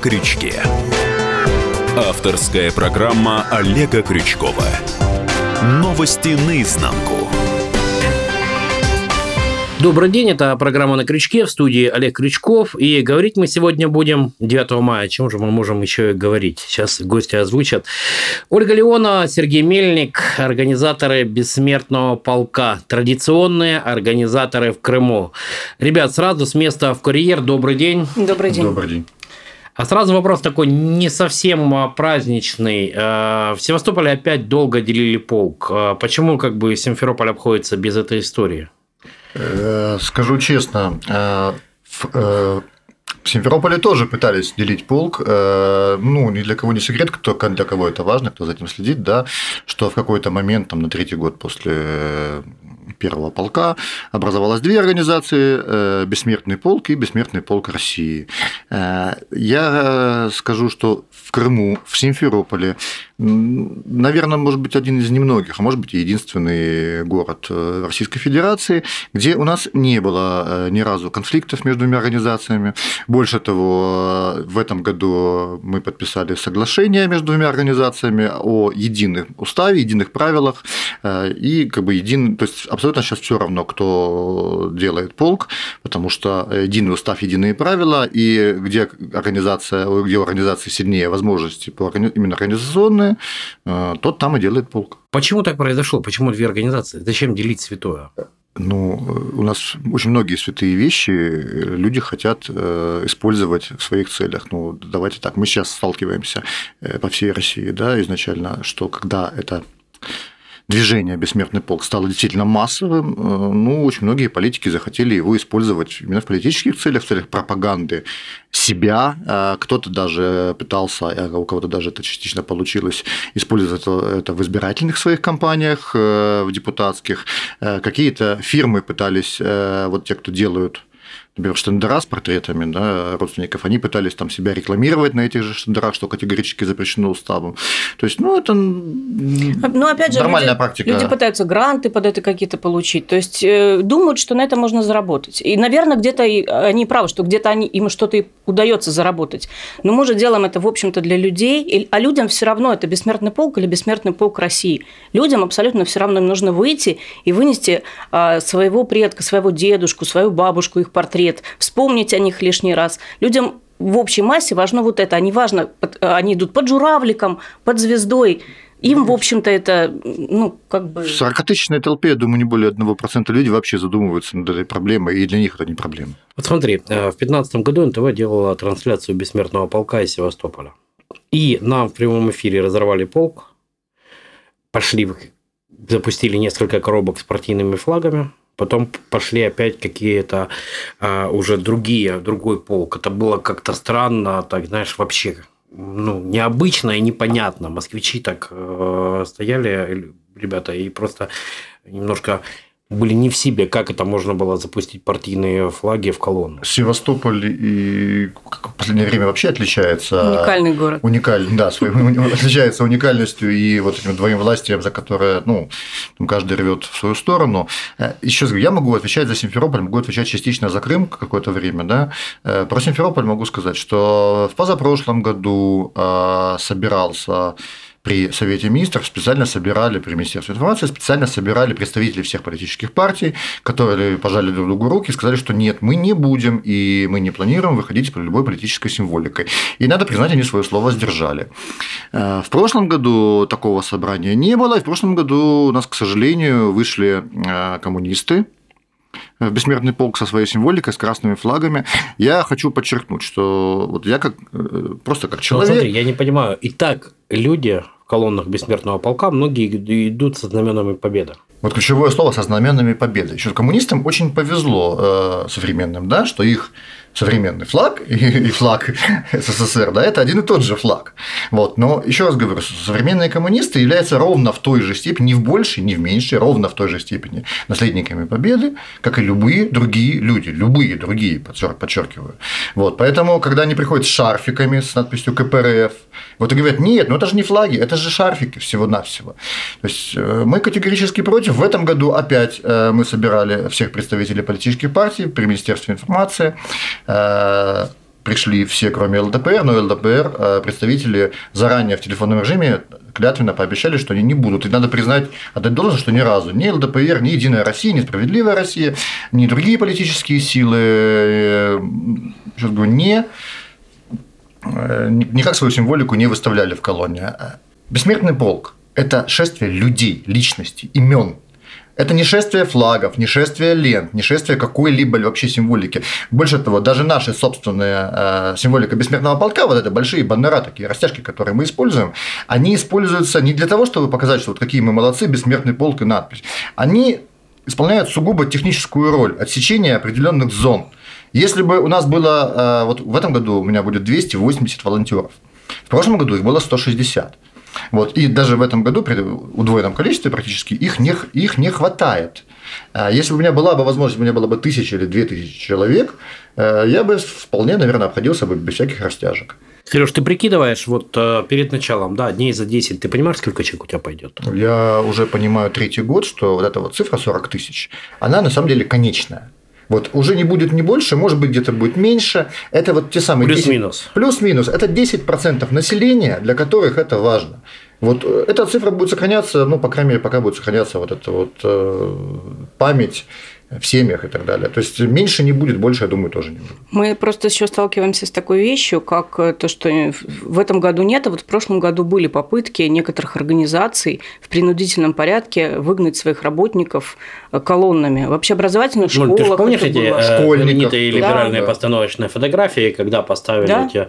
крючке». Авторская программа Олега Крючкова. Новости наизнанку. Добрый день, это программа «На крючке» в студии Олег Крючков. И говорить мы сегодня будем 9 мая. О чем же мы можем еще и говорить? Сейчас гости озвучат. Ольга Леона, Сергей Мельник, организаторы «Бессмертного полка». Традиционные организаторы в Крыму. Ребят, сразу с места в «Курьер». Добрый день. Добрый день. Добрый день. А сразу вопрос такой не совсем а, праздничный. А, в Севастополе опять долго делили полк. А почему как бы Симферополь обходится без этой истории? Э, скажу честно, э, э, в Симферополе тоже пытались делить полк. Ну, ни для кого не секрет, кто, для кого это важно, кто за этим следит, да, что в какой-то момент, там, на третий год после первого полка образовалось две организации – Бессмертный полк и Бессмертный полк России. Я скажу, что в Крыму, в Симферополе наверное, может быть, один из немногих, а может быть, и единственный город э, Российской Федерации, где у нас не было э, ни разу конфликтов между двумя организациями. Больше того, в этом году мы подписали соглашение между двумя организациями о едином уставе, единых правилах э, и как бы един, то есть абсолютно сейчас все равно, кто делает полк, потому что единый устав, единые правила, и где организация, где у организации сильнее возможности по именно организационные, Э, тот там и делает полк. Почему так произошло? Почему две организации? Зачем делить святое? Ну, у нас очень многие святые вещи люди хотят э, использовать в своих целях. Ну, давайте так, мы сейчас сталкиваемся э, по всей России, да, изначально, что когда это движение «Бессмертный полк» стало действительно массовым, э, ну, очень многие политики захотели его использовать именно в политических целях, в целях пропаганды себя. А кто-то даже пытался, а у кого-то даже это частично получилось, использовать это в избирательных своих кампаниях, э, в депутатских. Э, какие-то фирмы пытались, вот те, кто делают например, штендера с портретами да, родственников, они пытались там себя рекламировать на этих же штендерах, что категорически запрещено уставом. То есть, ну, это ну, опять же, нормальная люди, практика. Люди пытаются гранты под это какие-то получить, то есть, э, думают, что на это можно заработать. И, наверное, где-то они правы, что где-то они, им что-то удается заработать. Но мы же делаем это, в общем-то, для людей, а людям все равно, это бессмертный полк или бессмертный полк России. Людям абсолютно все равно им нужно выйти и вынести а, своего предка, своего дедушку, свою бабушку, их портрет, лет, вспомнить о них лишний раз. Людям в общей массе важно вот это. Они важно, они идут под журавликом, под звездой. Им, в общем-то, это, ну, как бы... В 40-тысячной толпе, я думаю, не более 1% людей вообще задумываются над этой проблемой, и для них это не проблема. Вот смотри, э, в 2015 году НТВ делала трансляцию «Бессмертного полка» из Севастополя. И нам в прямом эфире разорвали полк, пошли, запустили несколько коробок с партийными флагами, Потом пошли опять какие-то а, уже другие, другой полк. Это было как-то странно, так, знаешь, вообще ну, необычно и непонятно. Москвичи так э, стояли, ребята, и просто немножко были не в себе, как это можно было запустить партийные флаги в колонну. Севастополь и в последнее время вообще отличается. Уникальный город. Уникальный, да, своим, отличается уникальностью и вот этим двоим властием, за которое ну, каждый рвет в свою сторону. Э, Еще раз говорю, я могу отвечать за Симферополь, могу отвечать частично за Крым какое-то время. Да? Э, про Симферополь могу сказать, что в позапрошлом году э, собирался при Совете министров специально собирали, при Министерстве информации специально собирали представителей всех политических партий, которые пожали друг другу руки и сказали, что нет, мы не будем и мы не планируем выходить по любой политической символикой. И надо признать, они свое слово сдержали. Э, в прошлом году такого собрания не было, и в прошлом году у нас, к сожалению, вышли э, коммунисты, бессмертный полк со своей символикой, с красными флагами. Я хочу подчеркнуть, что вот я как э, просто как человек. Ну, смотри, я не понимаю. И так люди в колоннах бессмертного полка, многие идут со знаменами победы. Вот ключевое слово со знаменами победы. Еще коммунистам очень повезло э, современным, да, что их современный флаг и флаг СССР, да, это один и тот же флаг. Вот. Но еще раз говорю, современные коммунисты являются ровно в той же степени, не в большей, не в меньшей, ровно в той же степени наследниками победы, как и любые другие люди, любые другие, подчеркиваю. Вот. Поэтому, когда они приходят с шарфиками с надписью КПРФ, вот и говорят, нет, ну это же не флаги, это же шарфики всего-навсего. То есть э, мы категорически против. В этом году опять э, мы собирали всех представителей политических партий при Министерстве информации. Э, пришли все, кроме ЛДПР, но ЛДПР э, представители заранее в телефонном режиме клятвенно пообещали, что они не будут. И надо признать, отдать должность, что ни разу ни ЛДПР, ни Единая Россия, ни Справедливая Россия, ни другие политические силы, э, сейчас говорю, не, э, никак свою символику не выставляли в колонне. Бессмертный полк – это шествие людей, личностей, имен, это не шествие флагов, не шествие лент, не шествие какой-либо вообще символики. Больше того, даже наша собственная э, символика бессмертного полка, вот это большие баннера, такие растяжки, которые мы используем, они используются не для того, чтобы показать, что вот какие мы молодцы, бессмертный полк и надпись. Они исполняют сугубо техническую роль отсечения определенных зон. Если бы у нас было, э, вот в этом году у меня будет 280 волонтеров, в прошлом году их было 160. Вот. И даже в этом году при удвоенном количестве практически их не, их не хватает. А если бы у меня была бы возможность, у меня было бы тысяча или две тысячи человек, э, я бы вполне, наверное, обходился бы без всяких растяжек. Сереж, ты прикидываешь, вот э, перед началом, да, дней за 10, ты понимаешь, сколько человек у тебя пойдет? Я уже понимаю третий год, что вот эта вот цифра 40 тысяч, она на самом деле конечная. Вот уже не будет не больше, может быть, где-то будет меньше. Это вот те самые... Плюс-минус. Плюс-минус. Это 10% населения, для которых это важно. Вот э, эта цифра будет сохраняться, ну, по крайней мере, пока будет сохраняться вот эта вот э, память в семьях и так далее. То есть меньше не будет, больше, я думаю, тоже не будет. Мы просто еще сталкиваемся с такой вещью, как э, то, что в этом году нет, а вот в прошлом году были попытки некоторых организаций в принудительном порядке выгнать своих работников э, колоннами. Вообще образовательных школах. Ну, ты же помнишь эти было... Э, знаменитые либеральные да, постановочные фотографии, когда поставили да? эти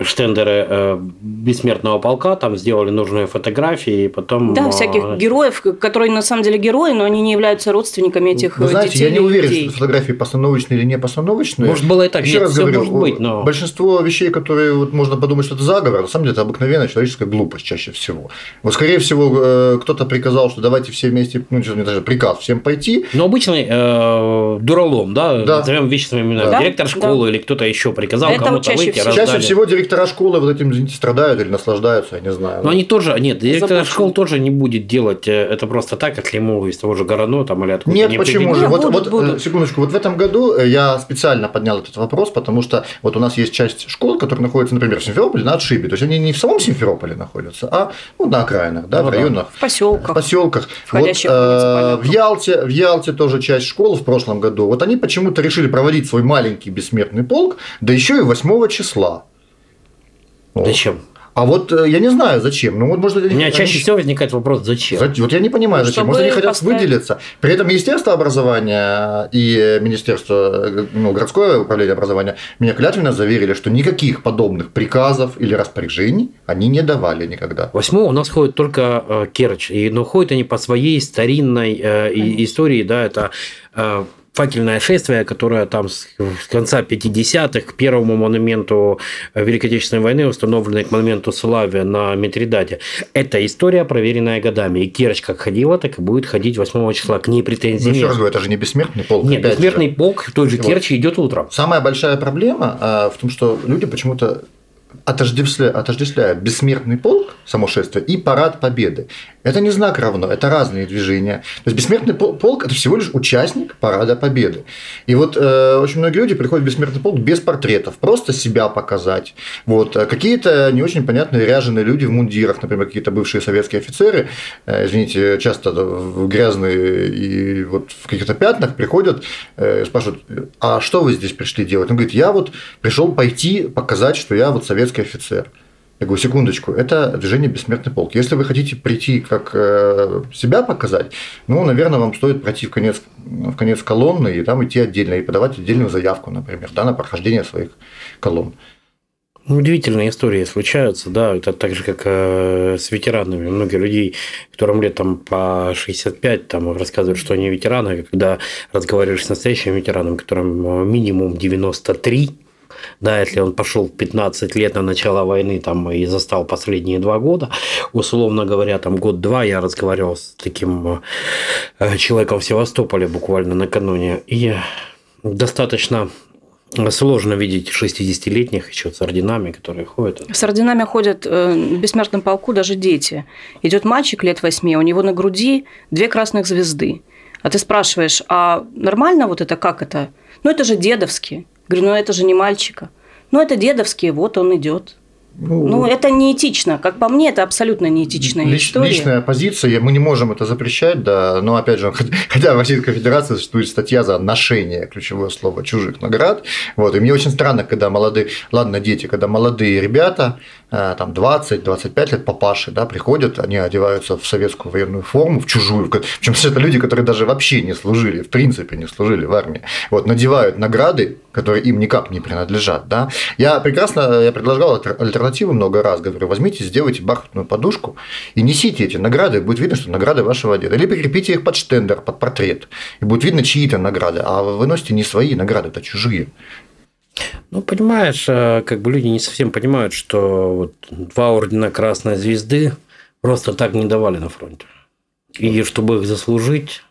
штендеры э, бессмертного полка, там сделали нужные фотографии, и потом... Да, всяких э, героев, которые на самом деле герои, но они не являются родственниками этих Вы знаете, детей. я не уверен, детей. что фотографии постановочные или не постановочные. Может, было и так, Еще нет, раз говорю, может быть, но... большинство вещей, которые вот можно подумать, что это заговор, на самом деле это обыкновенная человеческая глупость чаще всего. Вот, скорее всего, э, кто-то приказал, что давайте все вместе, ну, не даже приказ всем пойти. Но обычный э, дуралом, да, да. назовем вещи своими именами, да? директор школы да. или кто-то еще приказал кому-то выйти. Чаще всего директора школы вот этим, извините, страдают или наслаждаются, я не знаю. Но они тоже, нет, директор школ тоже не будет делать э, это просто так, если ему из того же Горано там или откуда Нет, почему же? Вот, будут, вот, будут. секундочку, вот в этом году э, я специально поднял этот вопрос, потому что вот у нас есть часть школ, которые находятся, например, в Симферополе на отшибе. То есть они не в самом Симферополе находятся, а ну, на окраинах, да, ну, в районах. В поселках. В поселках. Вот, э, в, Ялте, в Ялте тоже часть школ в прошлом году. Вот они почему-то решили проводить свой маленький бессмертный полк, да еще и 8 числа. Зачем? А вот э, я не знаю, зачем. Ну, вот, может, У меня они... чаще всего возникает вопрос, зачем? Вот я не понимаю, ну, зачем. Может, они хотят поставить... выделиться. При этом Министерство образования и Министерство, э, ну, городское управление образования меня клятвенно заверили, что никаких подобных приказов или распоряжений они не давали никогда. Восьмого у нас ходит только э, Керчь, и, но ходят они по своей старинной э, истории, да, это э, факельное шествие, которое там с конца 50-х к первому монументу Великой Отечественной войны, установленной к монументу славы на Митридате. Это история, проверенная годами. И Керчь как ходила, так и будет ходить 8 числа. К ней претензий ну, нет. Раз это же не бессмертный полк. Нет, бессмертный же. полк в той же Керчи вот. идет утром. Самая большая проблема а, в том, что люди почему-то отождествляют, отождествляют бессмертный полк, само шествие, и парад победы. Это не знак равно, это разные движения. То есть бессмертный полк – это всего лишь участник парада победы. И вот э, очень многие люди приходят в бессмертный полк без портретов, просто себя показать. Вот. А какие-то не очень понятные ряженые люди в мундирах, например, какие-то бывшие советские офицеры, э, извините, часто грязные и вот в каких-то пятнах приходят, э, спрашивают, а что вы здесь пришли делать? Он говорит, я вот пришел пойти показать, что я вот советский офицер. Я говорю, секундочку, это движение «Бессмертный полк». Если вы хотите прийти как э, себя показать, ну, наверное, вам стоит пройти в конец, в конец колонны и там идти отдельно, и подавать отдельную заявку, например, да, на прохождение своих колонн. Ну, удивительные истории случаются, да, это так же, как э, с ветеранами. Многие людей, которым лет там по 65, там рассказывают, что они ветераны, когда разговариваешь с настоящим ветераном, которым э, минимум 93, да, если он пошел 15 лет на начало войны там, и застал последние два года, условно говоря, там год-два я разговаривал с таким э, человеком в Севастополе буквально накануне, и достаточно Сложно видеть 60-летних еще с орденами, которые ходят. С орденами ходят э, в бессмертном полку даже дети. Идет мальчик лет восьми, у него на груди две красных звезды. А ты спрашиваешь, а нормально вот это, как это? Ну, это же дедовски. Говорю, ну это же не мальчика. Ну это дедовский, вот он идет. Ну, ну, это неэтично. Как по мне, это абсолютно неэтичная лич, история. Личная позиция, мы не можем это запрещать, да, но опять же, хотя в Российской Федерации существует статья за ношение, ключевое слово, чужих наград. Вот, и мне очень странно, когда молодые, ладно, дети, когда молодые ребята, там 20-25 лет папаши, да, приходят, они одеваются в советскую военную форму, в чужую, причем это люди, которые даже вообще не служили, в принципе не служили в армии, вот, надевают награды, которые им никак не принадлежат, да. Я прекрасно, я предлагал альтернативы много раз. Говорю, возьмите, сделайте бархатную подушку и несите эти награды, будет видно, что награды вашего деда. Или прикрепите их под штендер, под портрет, и будет видно чьи-то награды. А вы носите не свои награды, это чужие. Ну, понимаешь, э, как бы люди не совсем понимают, что вот два ордена Красной Звезды просто так не давали на фронте. И чтобы их заслужить,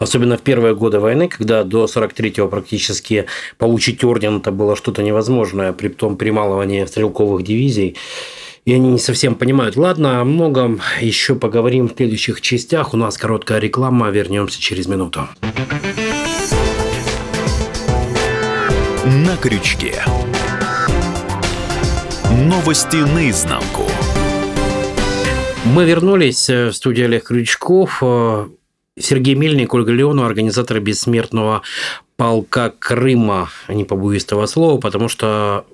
Особенно в первые годы войны, когда до 43-го практически получить орден это было что-то невозможное при том прималывании стрелковых дивизий. И они не совсем понимают. Ладно, о многом еще поговорим в следующих частях. У нас короткая реклама. Вернемся через минуту. На крючке. Новости наизнанку. Мы вернулись в студию Олег Крючков. Сергей Мельник, Ольга Леонова, организаторы бессмертного полка Крыма. Не побоюсь этого слова, потому что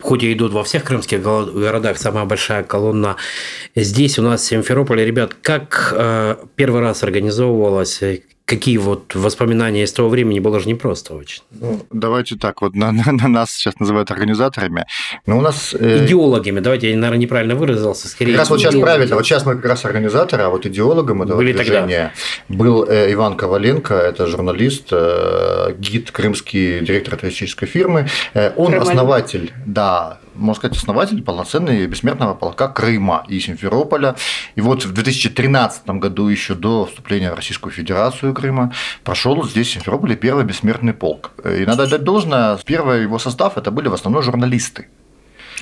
хоть и идут во всех крымских городах, самая большая колонна здесь у нас в Симферополе. Ребят, как э, первый раз организовывалась какие вот воспоминания из того времени было же непросто очень. Ну, давайте так, вот на, на, на нас сейчас называют организаторами, но у нас... Э... Идеологами, давайте я, наверное, неправильно выразился, скорее. Как раз вот сейчас правильно, вот сейчас мы как раз организаторы, а вот идеологом этого Были движения тогда. был э, Иван Коваленко, это журналист, э, гид, крымский директор туристической фирмы, э, он Крымаль. основатель, да, можно сказать, основатель полноценной бессмертного полка Крыма и Симферополя. И вот в 2013 году, еще до вступления в Российскую Федерацию Крыма, прошел здесь в Симферополе первый бессмертный полк. И надо отдать должное, первый его состав это были в основном журналисты.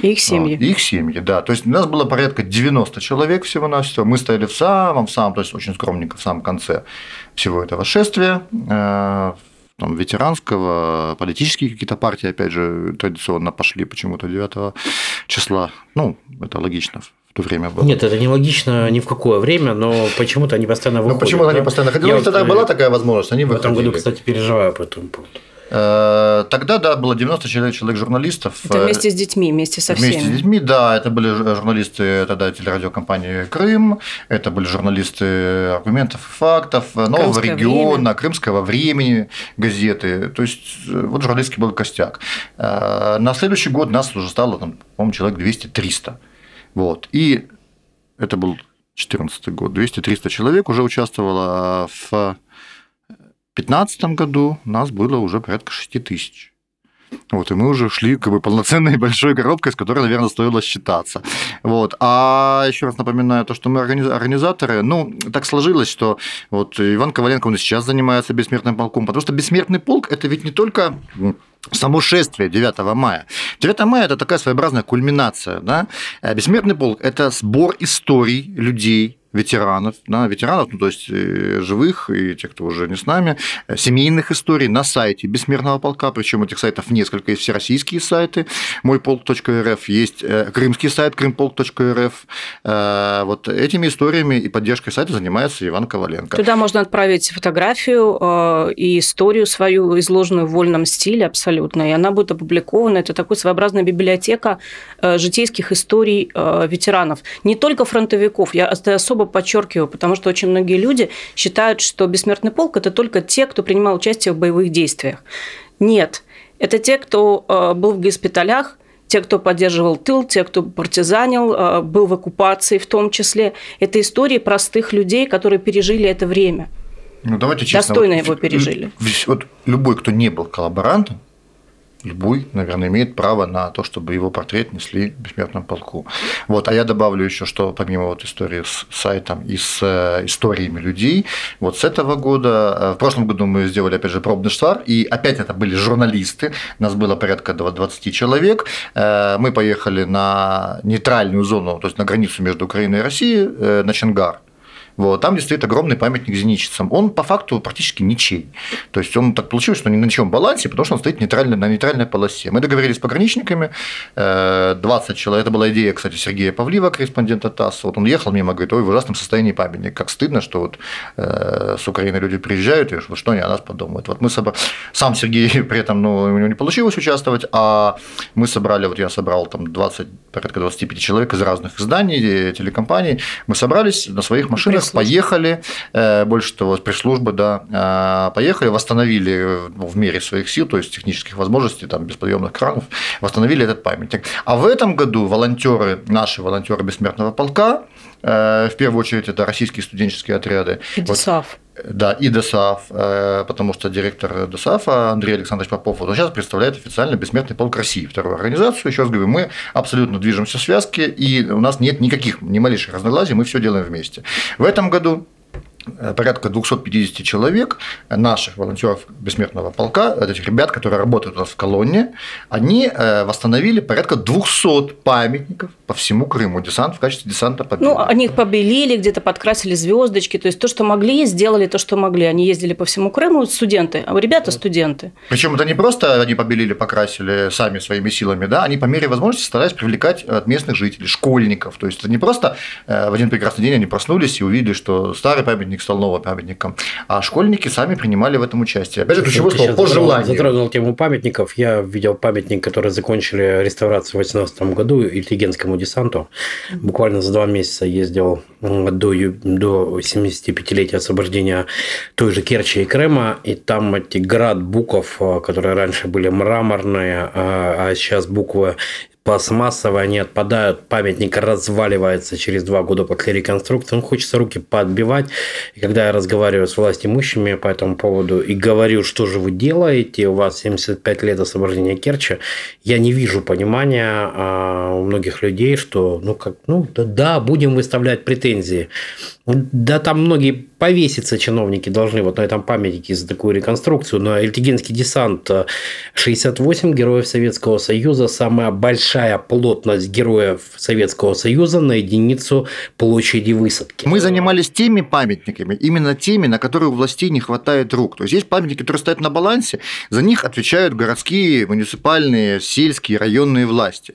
их семьи. Их семьи, да. То есть у нас было порядка 90 человек всего на все. Мы стояли в самом, в самом, то есть очень скромненько в самом конце всего этого шествия э, там, ветеранского, политические какие-то партии, опять же, традиционно пошли почему-то 9 числа. Ну, это логично в то время было. Нет, это не логично ни в какое время, но почему-то они постоянно выходят. Ну, почему да? они постоянно ходили? Ну, тогда была такая возможность, они выходили. В этом году, кстати, переживаю по этому поводу. Э, тогда, да, было 90 человек, журналистов. Это вместе с детьми, вместе со всеми. Вместе с детьми, да. Это были журналисты тогда телерадиокомпании «Крым», это были журналисты «Аргументов и фактов», «Нового Крымское региона», время. «Крымского времени», газеты. То есть, э, вот журналистский был костяк. Э, на следующий год нас уже стало, там, по-моему, человек 200-300. Вот. И это был 2014 год. 200-300 человек уже участвовало в 2015 году нас было уже порядка 6 тысяч. Вот, и мы уже шли как бы полноценной большой коробкой, с которой, наверное, стоило считаться. Вот. А еще раз напоминаю то, что мы организаторы. Ну, так сложилось, что вот Иван Коваленко, он и сейчас занимается бессмертным полком, потому что бессмертный полк – это ведь не только само шествие 9 мая. 9 мая – это такая своеобразная кульминация. Да? Бессмертный полк – это сбор историй людей, ветеранов, да, ветеранов, ну, то есть э, живых и тех, кто уже не с нами, э, семейных историй на сайте Бессмертного полка, причем этих сайтов несколько, есть всероссийские сайты, мойполк.рф, есть э, крымский сайт крымполк.рф. Вот этими историями и поддержкой сайта занимается Иван Коваленко. Туда можно отправить фотографию и историю свою, изложенную в вольном стиле абсолютно, и она будет опубликована. Это такой своеобразная библиотека житейских историй ветеранов. Не только фронтовиков, я особо подчеркиваю, потому что очень многие люди считают, что бессмертный полк – это только те, кто принимал участие в боевых действиях. Нет, это те, кто э, был в госпиталях, те, кто поддерживал тыл, те, кто партизанил, э, был в оккупации в том числе. Это истории простых людей, которые пережили это время. Ну, давайте честно. Достойно вот, его пережили. Вот любой, кто не был коллаборантом, любой, наверное, имеет право на то, чтобы его портрет несли в бессмертном полку. Вот. А я добавлю еще, что помимо вот истории с сайтом и с э, историями людей, вот с этого года, э, в прошлом году мы сделали, опять же, пробный штар, и опять это были журналисты, нас было порядка 20 человек, э, мы поехали на нейтральную зону, то есть на границу между Украиной и Россией, на Чангар, Вот, там, стоит огромный памятник зенитчицам. Он по факту практически ничей. То есть он так получилось, что ни на чем балансе, потому что он стоит нейтрально, на нейтральной полосе. Мы договорились с пограничниками, 20 человек, это была идея, кстати, Сергея Павлива, корреспондента ТАСС. Вот он ехал мимо, говорит, ой, в ужасном состоянии памятник. Как стыдно, что вот э, с Украины люди приезжают, и что они о нас подумают. Вот мы собрали, сам Сергей при этом, ну, у него не получилось участвовать, а мы собрали, вот я собрал там 20, порядка 25 человек из разных изданий, телекомпаний. Мы собрались на своих машинах, поехали, э, больше того, пресс-службы, да, э, поехали, восстановили ну, в мере своих сил, то есть технических возможностей, там, бесподъемных кранов, восстановили этот памятник. А в этом году волонтеры, наши волонтеры Бессмертного полка, в первую очередь это российские студенческие отряды. И ДСАФ. Вот, да, и ДСАФ, э, потому что директор ДСАФа Андрей Александрович Попов, вот сейчас представляет официально Бессмертный полк России, вторую организацию. Еще раз говорю, мы абсолютно движемся в связке, и у нас нет никаких, ни малейших разногласий, мы все делаем вместе. В этом году Э, порядка 250 человек, наших волонтеров Бессмертного полка, этих ребят, которые работают у нас в колонне, они э, восстановили порядка 200 памятников по всему Крыму. Десант в качестве десанта победы. Ну, они их побелили, где-то подкрасили звездочки, то есть то, что могли, сделали то, что могли. Они ездили по всему Крыму, студенты, а ребята студенты. Причем это не просто они побелили, покрасили сами своими силами, да, они по мере возможности старались привлекать от местных жителей, школьников. То есть это не просто э, в один прекрасный день они проснулись и увидели, что старый памятник памятник стал новым памятником, а школьники сами принимали в этом участие. Опять же, ключевое слово – по желанию. Затронул тему памятников. Я видел памятник, который закончили реставрацию в 2018 году Ильтигенскому десанту. Буквально за два месяца ездил до, до 75-летия освобождения той же Керчи и Крыма, и там эти град букв, которые раньше были мраморные, а, а сейчас буквы пластмассовые, они отпадают, памятник разваливается через два года после реконструкции. Ну, хочется руки подбивать. И когда я разговариваю с властимущими по этому поводу и говорю, что же вы делаете, у вас 75 лет освобождения Керчи, я не вижу понимания а, у многих людей, что, ну, как, ну, да, будем выставлять претензии. Да, там многие повеситься чиновники должны вот на этом памятнике за такую реконструкцию. Но Эльтигенский десант 68 героев Советского Союза, самая большая плотность героев Советского Союза на единицу площади высадки. Мы занимались теми памятниками, именно теми, на которые у властей не хватает рук. То есть есть памятники, которые стоят на балансе, за них отвечают городские, муниципальные, сельские, районные власти.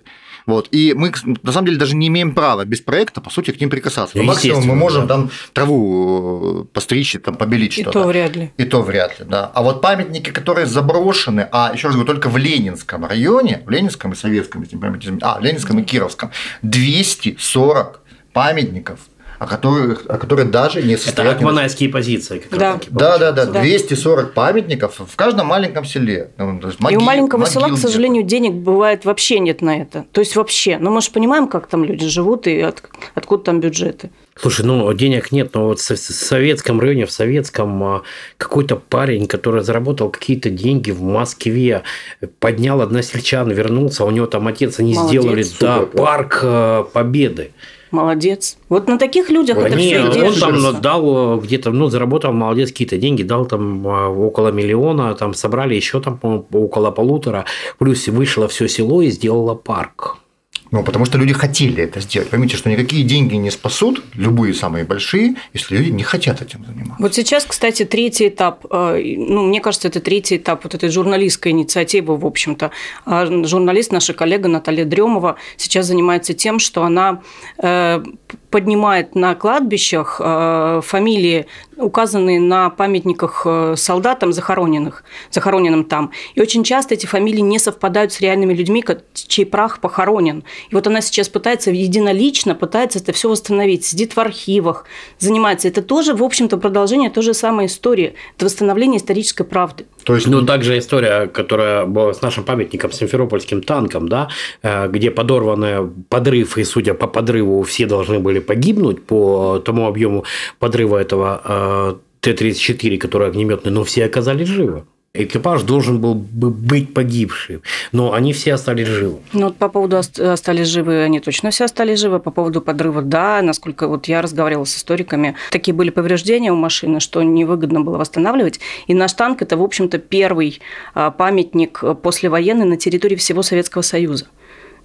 Вот. И мы, на самом деле, даже не имеем права без проекта, по сути, к ним прикасаться. Но максимум мы можем да. там траву э, постричь, там, побелить что-то. И то вряд ли. И то вряд ли, да. А вот памятники, которые заброшены, а еще раз говорю, только в Ленинском районе, в Ленинском и Советском, если память а, в Ленинском и Кировском, 240 памятников о которых, о которых даже не состоят. Это акманайские позиции. Как да. да, да, да, да. 240 памятников в каждом маленьком селе. Ну, могил, и у маленького села, к сожалению, денег бывает вообще нет на это. То есть вообще. Ну, мы же понимаем, как там люди живут и от, откуда там бюджеты. Слушай, ну денег нет, но вот в советском районе, в советском а, какой-то парень, который заработал какие-то деньги в Москве, поднял односельчан, вернулся, а у него там отец, они Молодец, сделали супер, да, парк а, Победы. Молодец. Вот на таких людях Они, это все Он держится. там дал где-то, ну, заработал, молодец, какие-то деньги, дал там а, около миллиона, там собрали еще там около полутора, плюс вышло все село и сделало парк. Ну, потому что люди хотели это сделать. Поймите, что никакие деньги не спасут, любые самые большие, если люди не хотят этим заниматься. Вот сейчас, кстати, третий этап, э, ну, мне кажется, это третий этап вот этой журналистской инициативы, в общем-то. А журналист, наша коллега Наталья Дремова сейчас занимается тем, что она э, поднимает на кладбищах э, фамилии, указанные на памятниках э, солдатам захороненных, захороненным там. И очень часто эти фамилии не совпадают с реальными людьми, чей прах похоронен. И вот она сейчас пытается единолично, пытается это все восстановить, сидит в архивах, занимается. Это тоже, в общем-то, продолжение той же самой истории. Это восстановление исторической правды. То есть, ну, также история, которая была с нашим памятником, Симферопольским танком, да, э, где подорваны подрыв, и, судя по подрыву, все должны были погибнуть по тому объему подрыва этого э, Т-34, который огнеметный, но все оказались живы. Экипаж должен был бы быть погибшим, но они все остались живы. Ну, вот по поводу остались живы, они точно все остались живы. По поводу подрыва, да, насколько вот я разговаривала с историками, такие были повреждения у машины, что невыгодно было восстанавливать. И наш танк – это, в общем-то, первый а, памятник послевоенный на территории всего Советского Союза.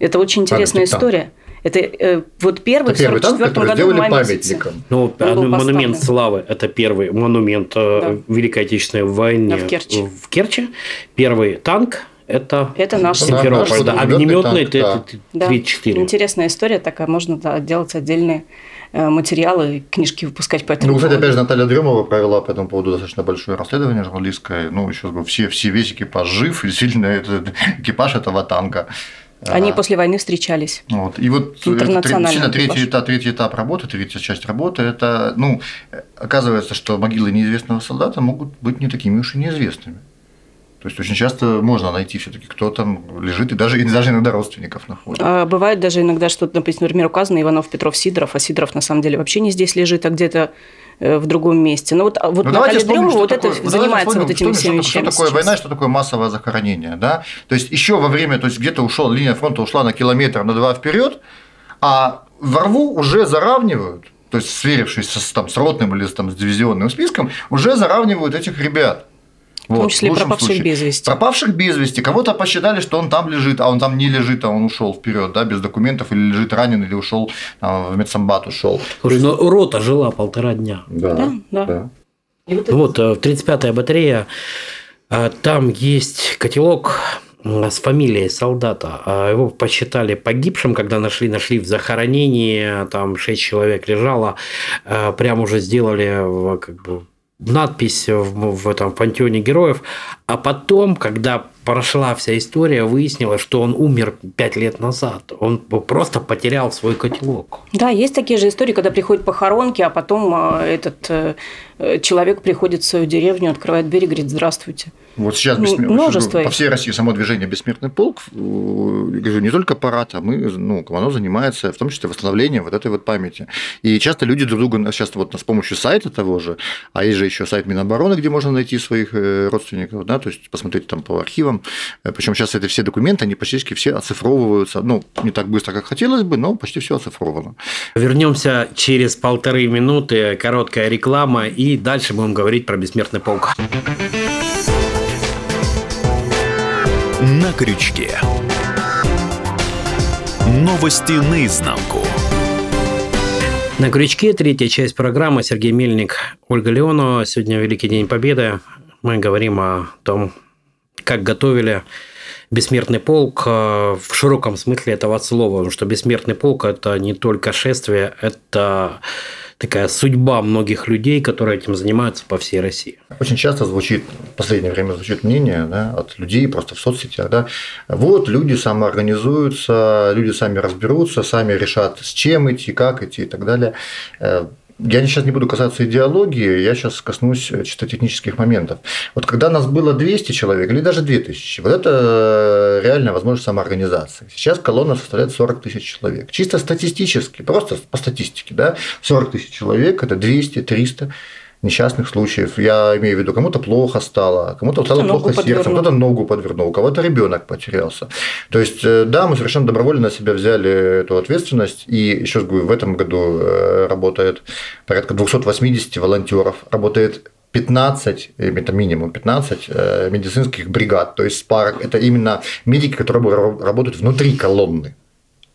Это очень интересная Памятник история. Танк. Это э, вот первый Это первый в танк, 44 который году в сделали памятником. Ну, Он а, монумент поставлен. славы – это первый монумент э, Да. Великой Отечественной войне Да, в Керчи. в Керчи. Первый танк – это Это наш Симферополь, да, огнеметный танк, да. Да. Т-34. Интересная история такая, можно да, делать отдельные э, материалы, книжки выпускать по этому Ну, кстати, поводу. опять же, Наталья Дремова провела по этому поводу достаточно большое расследование журналистское. Ну, еще раз говорю, все, все, весь экипаж жив, и действительно, это экипаж этого танка. Они А, после войны встречались. Вот. И вот это Интернациональный действительно третий этап, третий этап работы, третья часть работы, это, ну, оказывается, что могилы неизвестного солдата могут быть не такими уж и неизвестными. То есть очень часто можно найти все-таки, кто там лежит, и даже, и даже иногда родственников находят. А бывает даже иногда, что, например, указано Иванов, Петров, Сидоров, а Сидоров на самом деле вообще не здесь лежит, а где-то э, в другом месте. Но вот, а вот Ну, Наталья вспомним, Дрёмова вот такое- это давайте занимается вспомним, вот этими что- всеми что, вещами. Что такое сейчас. война, что такое массовое захоронение, да? То есть еще во время, то есть где-то ушел линия фронта ушла на километр, на два вперед, а во рву уже заравнивают, то есть сверившись с, там, с ротным или там, с дивизионным списком, уже заравнивают этих ребят. В том Вот, числе пропавших случае. без вести. Пропавших без вести. Кого-то посчитали, что он там лежит, а он там не лежит, а он ушел вперед, да, без документов, или лежит ранен, или ушел а, в медсамбат ушел. Слушай, ну, рота жила полтора дня. Да, да. И вот это- Вот, э, 35-я батарея, э, там есть котелок э, с фамилией солдата. А Его посчитали погибшим, когда нашли, нашли в захоронении, там 6 человек лежало, Э, прям уже сделали э, как бы надпись в, в этом пантеоне героев, а потом, когда прошла вся история, выяснилось, что он умер пять лет назад. Он просто потерял свой котелок. Да, есть такие же истории, когда приходят похоронки, а потом э, этот э, человек приходит в свою деревню, открывает дверь и говорит «Здравствуйте». Вот сейчас Ну, бессмер- множество по всей России само движение «Бессмертный полк», э, говорю, не только парад, а мы, ну, оно занимается в том числе восстановлением вот этой вот памяти. И часто люди друг друга сейчас вот с помощью сайта того же, а есть же еще сайт Минобороны, где можно найти своих э, родственников, да, то есть посмотреть там по архивам. Причем сейчас это все документы, они почти все оцифровываются, ну, не так быстро, как хотелось бы, но почти все оцифровано. Вернемся через полторы минуты, короткая реклама, и дальше будем говорить про бессмертный полк. На крючке. Новости наизнанку. На крючке третья часть программы. Сергей Мельник, Ольга Леонова. Сегодня Великий День Победы. Мы говорим о том, как готовили бессмертный полк э, в широком смысле этого слова, потому что бессмертный полк – это не только шествие, это такая судьба многих людей, которые этим занимаются по всей России. Очень часто звучит, в последнее время звучит мнение да, от людей просто в соцсетях, да, вот люди самоорганизуются, люди сами разберутся, сами решат, с чем идти, как идти и так далее. Э, Я сейчас не буду касаться идеологии, я сейчас коснусь чисто технических моментов. Вот когда нас было 200 человек или даже 2000, вот это реальная возможность самоорганизации. Сейчас колонна составляет 40 тысяч человек. Чисто статистически, просто по статистике, да, 40 тысяч человек – это 200-300 несчастных случаев. Я имею в виду, кому-то плохо стало, кому-то стало Кто-то плохо сердцем, кто-то ногу подвернул, у кого-то ребенок потерялся. То есть, э, да, мы совершенно добровольно на себя взяли эту ответственность. И еще раз говорю, в этом году э, работает порядка 280 волонтеров, работает 15, э, это минимум 15 э, медицинских бригад, то есть спарок. Это именно медики, которые ра- работают внутри колонны.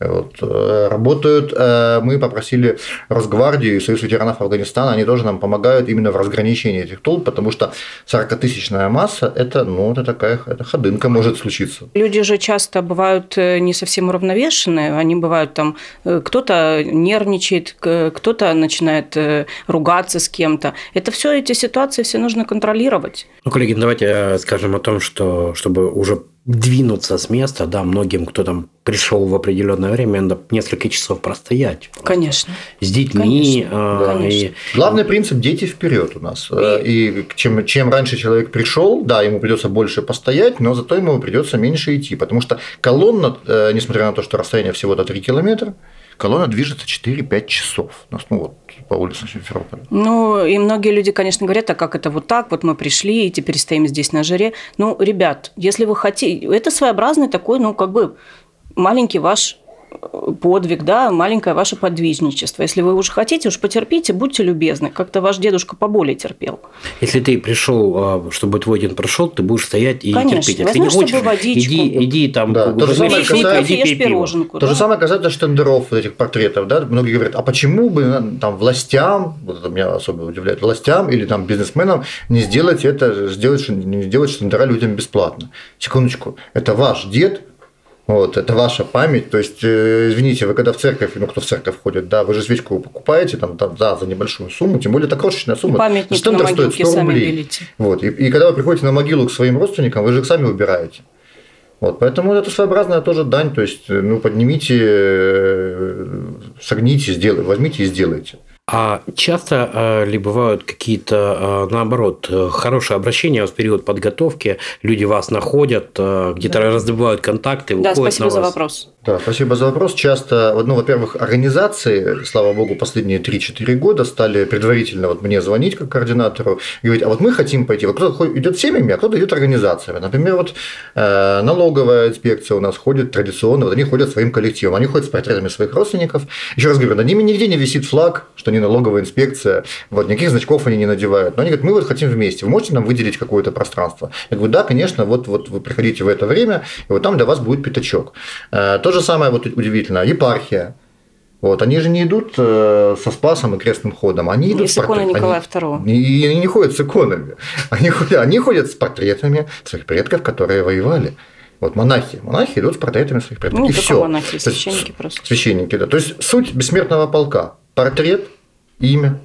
Вот, э, работают, э, мы попросили Росгвардию и Союз ветеранов Афганистана, они тоже нам помогают именно в разграничении этих толп, потому что 40-тысячная масса – это, ну, это такая это ходынка может случиться. Люди же часто бывают э, не совсем уравновешенные, они бывают там, кто-то нервничает, кто-то начинает ругаться с кем-то. Это все эти ситуации все нужно контролировать. Ну, коллеги, давайте скажем о том, что чтобы уже двинуться с места, да, многим, кто там пришел в определенное время, надо несколько часов простоять. Конечно. С детьми. Конечно, э, конечно. и- Главный принцип – дети вперед у нас. Э, И чем, чем раньше человек пришел, да, ему придется больше постоять, но зато ему придется меньше идти, потому что колонна, э, несмотря на то, что расстояние всего-то 3 километра, колонна движется 4-5 часов. Ну, вот по улицам Симферополя. Ну, и многие люди, конечно, говорят, а как это вот так, вот мы пришли и теперь стоим здесь на жаре. Ну, ребят, если вы хотите, это своеобразный такой, ну, как бы маленький ваш подвиг, да, маленькое ваше подвижничество. Если вы уже хотите, уж потерпите, будьте любезны. Как-то ваш дедушка поболее терпел. Если ты пришел, а, чтобы твой дед прошел, ты будешь стоять и Конечно. терпеть. Если Возьмешь не хочешь, с собой водичку. иди, иди там, Да, то же самое касается- иди ешь пей пироженку. То да? же самое касается штендеров вот этих портретов, да, многие говорят, а почему бы э, там властям, вот это меня особо удивляет, властям или там бизнесменам не сделать это, сделать, не сделать штендера людям бесплатно. Секундочку, это ваш дед, вот, это ваша память. То есть, э, извините, вы когда в церковь, ну, кто в церковь ходит, да, вы же свечку покупаете там, там да, за небольшую сумму, тем более это крошечная сумма. Памятник Штендер на стоит могилке 100 сами рублей. белите. Вот, и, и когда вы приходите на могилу к своим родственникам, вы же их сами убираете. Вот, поэтому это своеобразная тоже дань, то есть, ну, поднимите, э, согните, сделайте, возьмите и сделайте. А часто э, ли бывают какие-то, э, наоборот, э, хорошие обращения в период подготовки, люди вас находят, э, где-то раздобывают контакты, Да, спасибо на за вас. вопрос. Да, спасибо за вопрос. Часто, ну, во-первых, организации, слава богу, последние 3-4 года стали предварительно вот мне звонить как координатору и говорить, а вот мы хотим пойти. Вот кто-то идет семьями, а кто-то идет организациями. Например, вот э, налоговая инспекция у нас ходит традиционно, вот они ходят своим коллективом, они ходят с портретами своих родственников. Еще раз говорю, над ними нигде не висит флаг, что они налоговая инспекция, вот никаких значков они не надевают. Но они говорят, мы вот хотим вместе, вы можете нам выделить какое-то пространство? Я говорю, да, конечно, вот, вот вы приходите в это время, и вот там для вас будет пятачок. Э, То же самое вот удивительно, епархия. Вот, они же не идут э, со Спасом и крестным ходом, они идут И с иконой портрет- Николая они- II. И они не ходят с иконами, они ходят, они ходят с портретами своих предков, которые воевали. Вот монахи, монахи идут с портретами своих предков. Ну, и все. монахи, священники просто. Священники, да. То есть суть бессмертного полка: портрет, имя,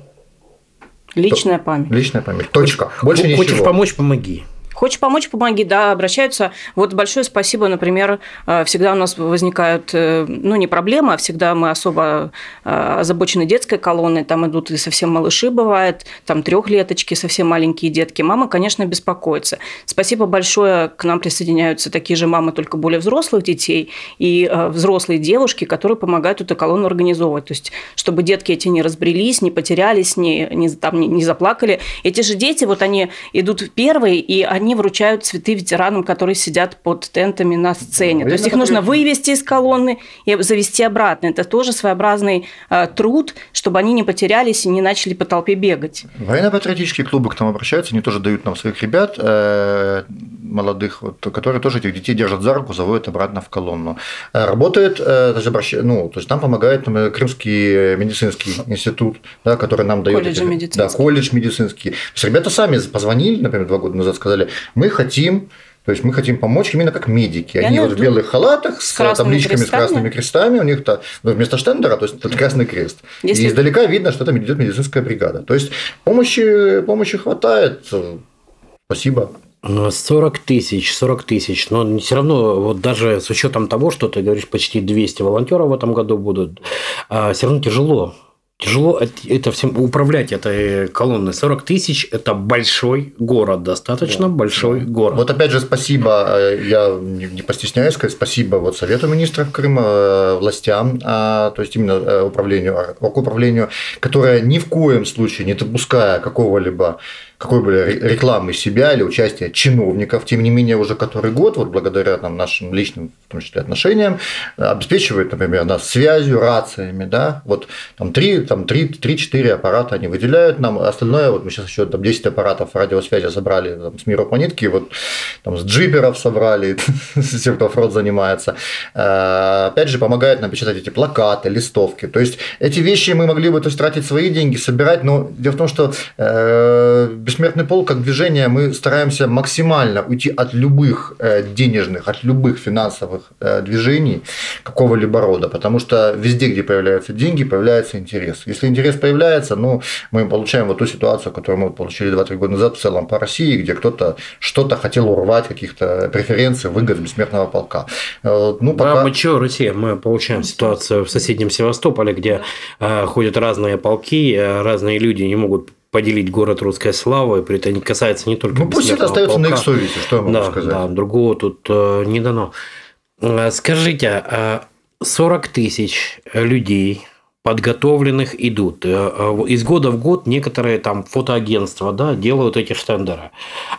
Личная память. личная память. Точка. Больше Хочешь ничего. помочь, помоги. Хочешь помочь, помоги, да, обращаются. Вот большое спасибо, например, э, всегда у нас возникают, э, ну, не проблемы, а всегда мы особо э, озабочены детской колонной, там идут и совсем малыши бывает, там трехлеточки, совсем маленькие детки. Мама, конечно, беспокоится. Спасибо большое, к нам присоединяются такие же мамы, только более взрослых детей, и взрослые девушки, которые помогают эту колонну организовывать. То есть, чтобы детки эти не разбрелись, не потерялись, не, не, там, не, не заплакали. Эти же дети, вот они идут первые, и они вручают цветы ветеранам, которые сидят под тентами на сцене. То есть их нужно вывести из колонны и завести обратно. Это тоже своеобразный э, труд, чтобы они не потерялись и не начали по толпе бегать. Военно-патриотические клубы к нам обращаются, они тоже дают нам своих ребят э, молодых, вот, которые тоже этих детей держат за руку, заводят обратно в колонну. Э, Работает, э, даже обращ- ну, то есть нам помогает например, Крымский медицинский институт, да, который нам дает... Колледж эти- медицинский. Да, колледж медицинский. То есть ребята сами позвонили, например, два года назад, сказали, мы хотим то есть мы хотим помочь именно как медики. И Они вот в белых халатах с, с табличками с крестами. красными крестами. У них-то ну, вместо штендера, то есть это красный крест. Если- И издалека видно, что там идет медицинская бригада. То есть помощи, помощи хватает. Спасибо. Ну, 40 тысяч, 40 тысяч, но все равно, вот даже с учетом того, что ты говоришь, почти 200 волонтеров в этом году будут, все равно тяжело. Тяжело эт- это всем управлять этой колонной. 40 тысяч – это большой город, достаточно большой город. Вот опять же спасибо, э, я не не постесняюсь сказать, спасибо вот Совету министров Крыма, э, властям, а, то есть именно э, управлению, а, управлению, которое ни в коем случае не допуская какого-либо какой бы ре- рекламы себя или участия чиновников, тем не менее уже который год, вот благодаря там, нашим личным, в том числе, отношениям, обеспечивает, например, нас связью, рациями, да, вот там 3, там 3-4 аппарата они выделяют нам, остальное, вот мы сейчас еще там 10 аппаратов радиосвязи собрали там, с мира по нитке, вот там с джиперов собрали, с тех, кто фронт занимается. Э, Опять же, помогает нам печатать эти плакаты, листовки. То есть эти вещи мы могли бы то есть, тратить свои деньги, собирать, но дело в том, что э, бессмертный пол как движение мы стараемся максимально уйти от любых э, денежных, от любых финансовых э, движений какого-либо рода, потому что везде, где появляются деньги, появляется интерес. Если интерес появляется, ну, мы получаем вот ту ситуацию, которую мы получили 2-3 года назад в целом по России, где кто-то что-то хотел урвать, каких-то преференций, выгод бессмертного полка. Э, Ну, Да, пока... мы что, Россия, мы получаем ситуацию в соседнем Севастополе, где э, ходят разные полки, разные люди не могут поделить город русской славы, при этом касается не только Ну, пусть это остается на их полка. совести, что я могу да, сказать. Да, другого тут э, не дано. Э, Скажите, э, 40 тысяч людей подготовленных идут. Э, э, Из года в год некоторые там фотоагентства да, делают эти штендеры.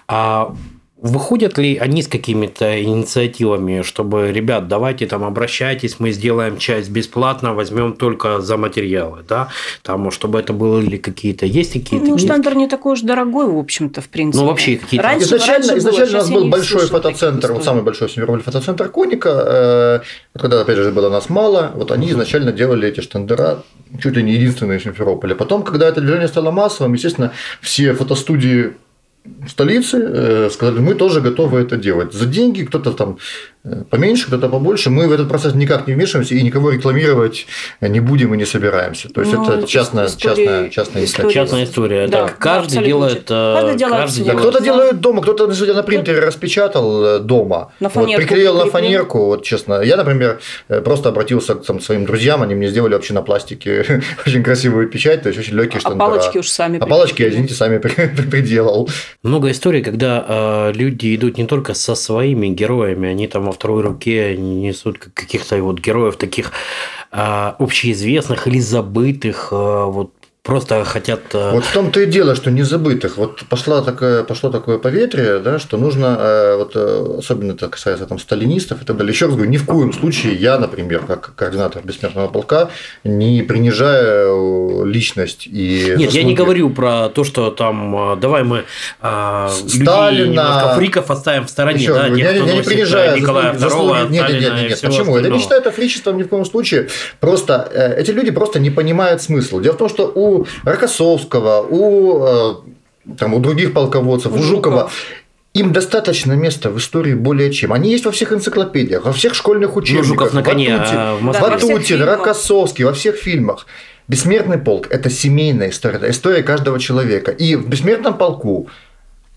А Выходят ли они с какими-то инициативами, чтобы, ребят, давайте там обращайтесь, мы сделаем часть бесплатно, возьмем только за материалы, да, там, чтобы это были какие-то, есть какие-то? Ну, штандер не такой уж дорогой, в общем-то, в принципе. Ну, вообще какие-то- Раньше, изначально раньше было, изначально у сейчас нас был большой фотоцентр, вот самый большой в Симферополе фотоцентр Коника. э, вот когда, опять же, было нас мало, вот они изначально делали эти штандера чуть ли не единственные в Симферополе. Потом, когда это движение стало массовым, естественно, все фотостудии столицы э, сказали, мы тоже готовы это делать. За деньги кто-то там поменьше, кто-то побольше. Мы в этот процесс никак не вмешиваемся и никого рекламировать не будем и не собираемся. То есть Ну, это частная, истории- частная, частная инициатива. Частная история. Да, да, каждый делает... э, Каждый делает свой. Да, Вот. кто-то делает дома, кто-то судя, на принтере распечатал э, дома, На вот, фанерку приклеил на фанерку, вот честно. Я, например, э, просто обратился к там, своим друзьям, они мне сделали вообще на пластике очень красивую печать, то есть очень легкие А штандера. палочки уж сами А палочки, извините, сами при- при- приделал. Много историй, когда люди идут не только со своими героями, они там второй руке несут как- каких-то вот героев таких э, общеизвестных или забытых, э, вот просто хотят... э, Вот в том-то и дело, что незабытых. Вот пошла такая, пошло такое поветрие, да, что нужно, э, вот, э, особенно это касается там, сталинистов и так далее. Еще раз говорю, ни в коем случае я, например, как координатор бессмертного полка, не принижаю личность и Нет, я не заслуги. говорю про то, что там давай мы людей Сталина- фриков оставим в стороне, Еще да, говорю, тех, я, я не принижаю Николая заслуги- заслуги. II, Нет, Сталина нет, нет, нет. Почему? Я не остального. считаю это фричеством ни в коем случае. Просто эти люди просто не понимают смысла. Дело в том, что у Рокоссовского, у, э, там, у других полководцев, у У Жукова Жукова. им достаточно места в истории более чем. Они есть во всех энциклопедиях, во всех школьных Ну, учебниках. Жуков на коне, Ватутин, а в Москве... во всех Ватутин, фильмах. Рокоссовский, во всех фильмах. Бессмертный полк – это семейная история, это история каждого человека. И в бессмертном полку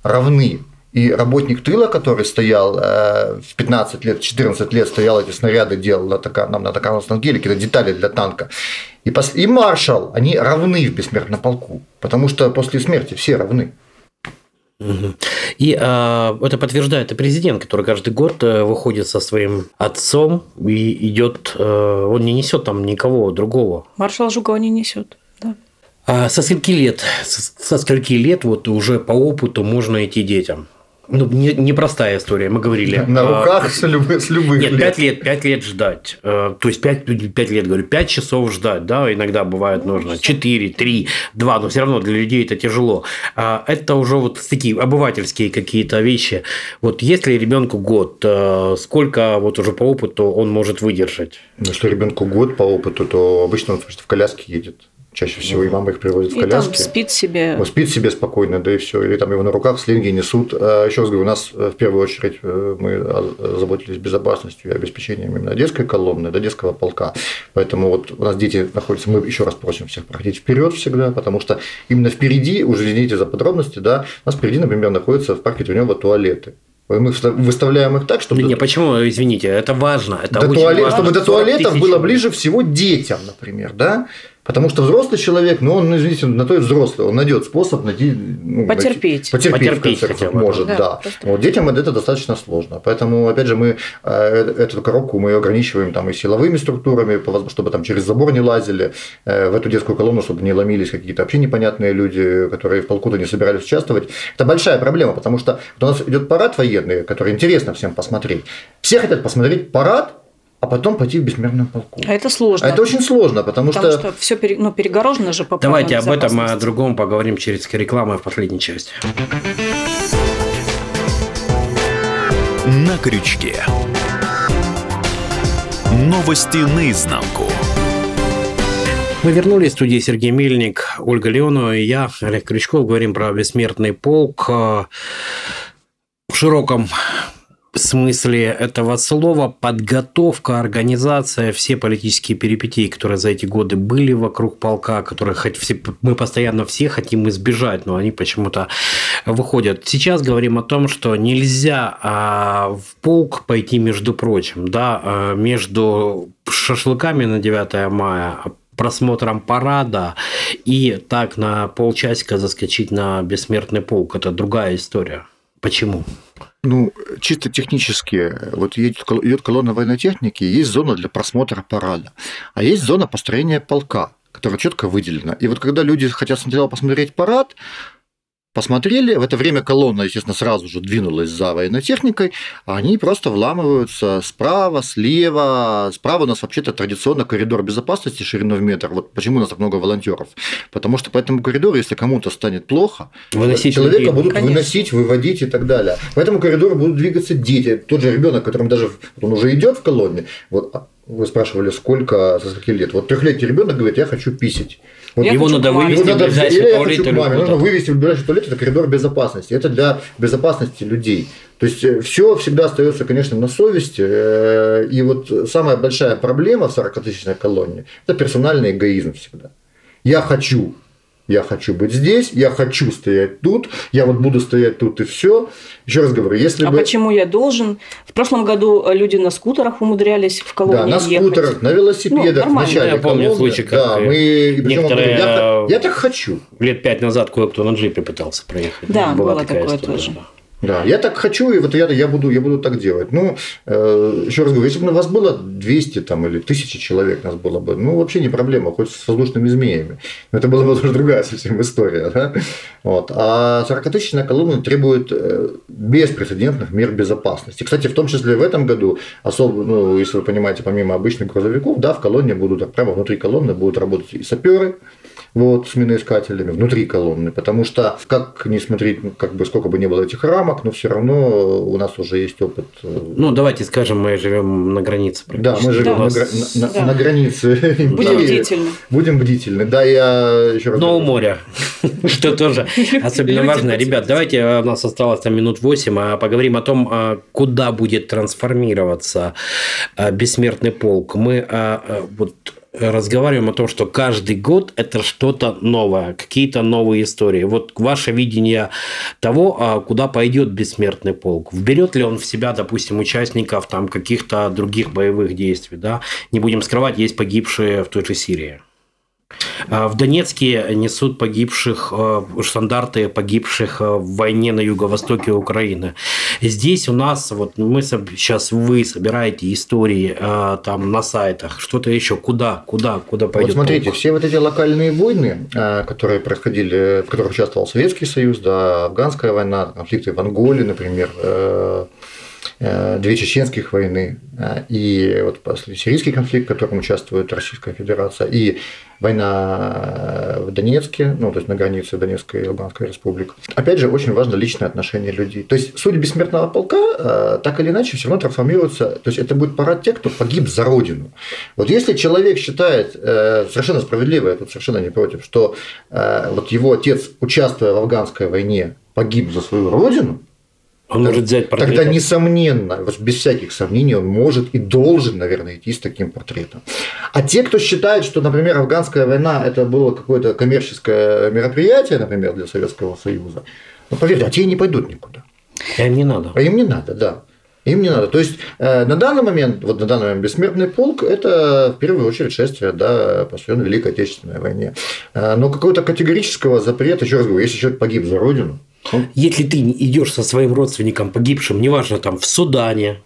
равны и работник тыла, который стоял э, в 15 лет, 14 лет, стоял эти снаряды, делал на, така, нам на Токарновском геле, какие-то детали для танка. И, пос- и маршал, они равны в бессмертном полку, потому что после смерти все равны. И э, это подтверждает и президент, который каждый год э, выходит со своим отцом и идет, э, он не несет там никого другого. Маршал Жукова не несет. Да. А со скольки лет, со, со скольки лет вот уже по опыту можно идти детям? Ну, не- непростая история, мы говорили. На А, руках с любых, с любых Нет, лет. 5 лет, 5 лет ждать. Э, То есть 5, лет, говорю, 5 часов ждать, да, иногда бывает нужно 4, 3, 2, но все равно для людей это тяжело. А Это уже вот такие обывательские какие-то вещи. Вот если ребенку год, э, сколько вот уже по опыту он может выдержать? Если ребенку год по опыту, то обычно он просто в коляске едет. Чаще всего и мама их привозит в И там коляске. спит себе. Он спит себе спокойно, да и все. Или там его на руках слинги несут. А еще раз говорю, у нас э, в первую очередь э, мы заботились безопасностью и обеспечением именно детской колонны, да, детского полка. Поэтому вот у нас дети находятся, мы еще раз просим всех проходить вперед всегда, потому что именно впереди, уже извините за подробности, да, у нас впереди, например, находятся в парке Тренева туалеты. Мы выставляем их так, чтобы Не, почему, извините, это важно. Это до очень туалет- важно. чтобы до 40 туалетов тысяч было ближе всего детям, например, да? Потому что взрослый человек, ну, он, извините, на то и взрослый, он найдет способ найти... ну, Потерпеть. найти- потерпеть, Потерпеть в конце хотя концов, бы, может, да. да. Просто- Вот детям это достаточно сложно. Поэтому, опять же, мы э, эту коробку мы ее ограничиваем там и силовыми структурами, чтобы там через забор не лазили, э, в эту детскую колонну, чтобы не ломились какие-то вообще непонятные люди, которые в полку-то не собирались участвовать. Это большая проблема, потому что у нас идет парад военный, который интересно всем посмотреть. Все хотят посмотреть парад, а потом пойти в бессмертном полку. А это сложно. А это очень сложно, потому, Потому что, что, все ну, перегорожено же по Давайте об этом и о другом поговорим через рекламу в последней части. На крючке. Новости наизнанку. Мы вернулись в студию Сергей Мельник, Ольга Леонова и я, Олег Крючков, говорим про бессмертный полк э, в широком смысле этого слова, подготовка, организация, все политические перипетии, которые за эти годы были вокруг полка, которые хоть все, мы постоянно все хотим избежать, но они почему-то выходят. Сейчас говорим о том, что нельзя а, в полк пойти, между прочим, да, а, между шашлыками на 9 мая, просмотром парада и так на полчасика заскочить на бессмертный полк. Это другая история. Почему? Ну, чисто технически, вот едет, идет колонна военной техники, есть зона для просмотра парада, а есть зона построения полка, которая четко выделена. И вот когда люди хотят сначала посмотреть парад, посмотрели, в это время колонна, естественно, сразу же двинулась за военной техникой, а они просто вламываются справа, слева. Справа у нас вообще-то традиционно коридор безопасности шириной в метр. Вот почему у нас так много волонтеров? Потому что по этому коридору, если кому-то станет плохо, Выносить человека людей. будут Конечно. выносить, выводить и так далее. По этому коридору будут двигаться дети. Тот же ребенок, которым даже он уже идет в колонне, вот а вы спрашивали, сколько, со скольки лет. Вот трехлетний ребенок говорит, я хочу писать. Вот Я Его надо маме. вывести его в надо, ближайший я туалет или маме, нужно вывести в ближайший туалет, это коридор безопасности. Это для безопасности людей. То есть все всегда остается, конечно, на совести. Э, И вот самая большая проблема в 40-тысячной колонне – это персональный эгоизм всегда. Я хочу, я хочу быть здесь, я хочу стоять тут, я вот буду стоять тут и все. Еще раз говорю, если А бы... почему я должен? В прошлом году э, люди на скутерах умудрялись в колонии Да, на ехать. скутерах, на велосипедах Ну, в нормально. начале Я помню колонны. случай, как да, мы, некоторые, я, так- я так хочу. Лет пять назад кое-кто на джипе пытался проехать. Да, Была было такая такое история, тоже. да. Да, я так хочу, и вот я, я, буду, я буду так делать. Ну, э, еще раз говорю, если бы у вас было 200 там, или 1000 человек нас было бы, ну, вообще не проблема, хоть с воздушными змеями. Но это была бы уже другая совсем история. Да? Вот. А 40-тысячная колонна требует э, беспрецедентных мер безопасности. Кстати, в том числе в этом году, особо, ну, если вы понимаете, помимо обычных грузовиков, да, в колонне будут, прямо внутри колонны будут работать и саперы, вот, с миноискателями внутри колонны, потому что, как не смотреть, ну, как бы сколько бы ни было этих рамок, но все равно у нас уже есть опыт. э, Ну, давайте скажем, мы живем на границе. Да, мы живем У на, гра- на- Да. на границе. Будем бдительны. Будем бдительны. Да, я еще раз Но у моря, что тоже особенно важно. Ребят, давайте, э, у нас осталось там минут 8, а поговорим о том, а, куда будет трансформироваться бессмертный полк. Мы вот разговариваем о том, что каждый год это что-то новое, какие-то новые истории. Вот ваше видение того, а, куда пойдет бессмертный полк. Вберет ли он в себя, допустим, участников там каких-то других боевых действий, да? Не будем скрывать, есть погибшие в той же Сирии. А В Донецке несут погибших, стандарты погибших э, в войне на юго-востоке Украины. Здесь у нас, вот мы сейчас вы собираете истории там на сайтах, что-то еще, куда, куда, куда Вот пойдет смотрите, полк? все вот эти локальные войны, которые происходили, в которых участвовал Советский Союз, да, афганская война, конфликты в Анголе, например, э, две чеченских войны, э, и вот сирийский конфликт, в котором участвует Российская Федерация, и война э, в Донецке, ну, то есть на границе Донецкой и Луганской республик. Опять же, очень важно личное отношение людей. То есть суть бессмертного полка э, так или иначе все равно трансформируется, то есть это будет парад тех, кто погиб за родину. Вот если человек считает, э, совершенно справедливо, я тут совершенно не против, что э, вот его отец, участвуя в афганской войне, погиб за свою родину, Он может взять портрет. Тогда, несомненно, без всяких сомнений, он может и должен, наверное, идти с таким портретом. А те, кто считает, что, например, афганская война это было какое-то коммерческое мероприятие, например, для Советского Союза, ну, поверьте, а те не пойдут никуда. А им не надо. А им не надо, да. Им не надо. То есть э, на данный момент, вот на данный момент бессмертный полк это в первую очередь шествие, да, посвященное Великой Отечественной войне. Э, но какого-то категорического запрета, еще раз говорю, если человек погиб за родину, Если ты идешь со своим родственником погибшим, неважно, там в Судане,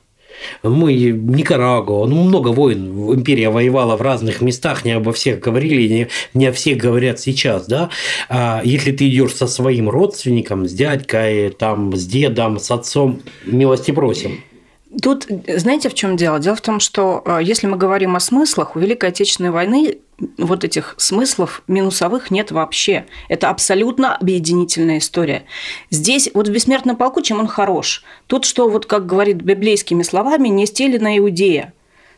мы Никарагуа, ну много войн, империя воевала в разных местах, не обо всех говорили, не, не о всех говорят сейчас, да. А если ты идешь со своим родственником, с дядькой, там, с дедом, с отцом, милости просим. Тут, знаете, в чем дело? Дело в том, что э, если мы говорим о смыслах, у Великой Отечественной войны вот этих смыслов минусовых нет вообще. Это абсолютно объединительная история. Здесь вот в «Бессмертном полку» чем он хорош? Тут, что, вот как говорит библейскими словами, не стелена Иудея.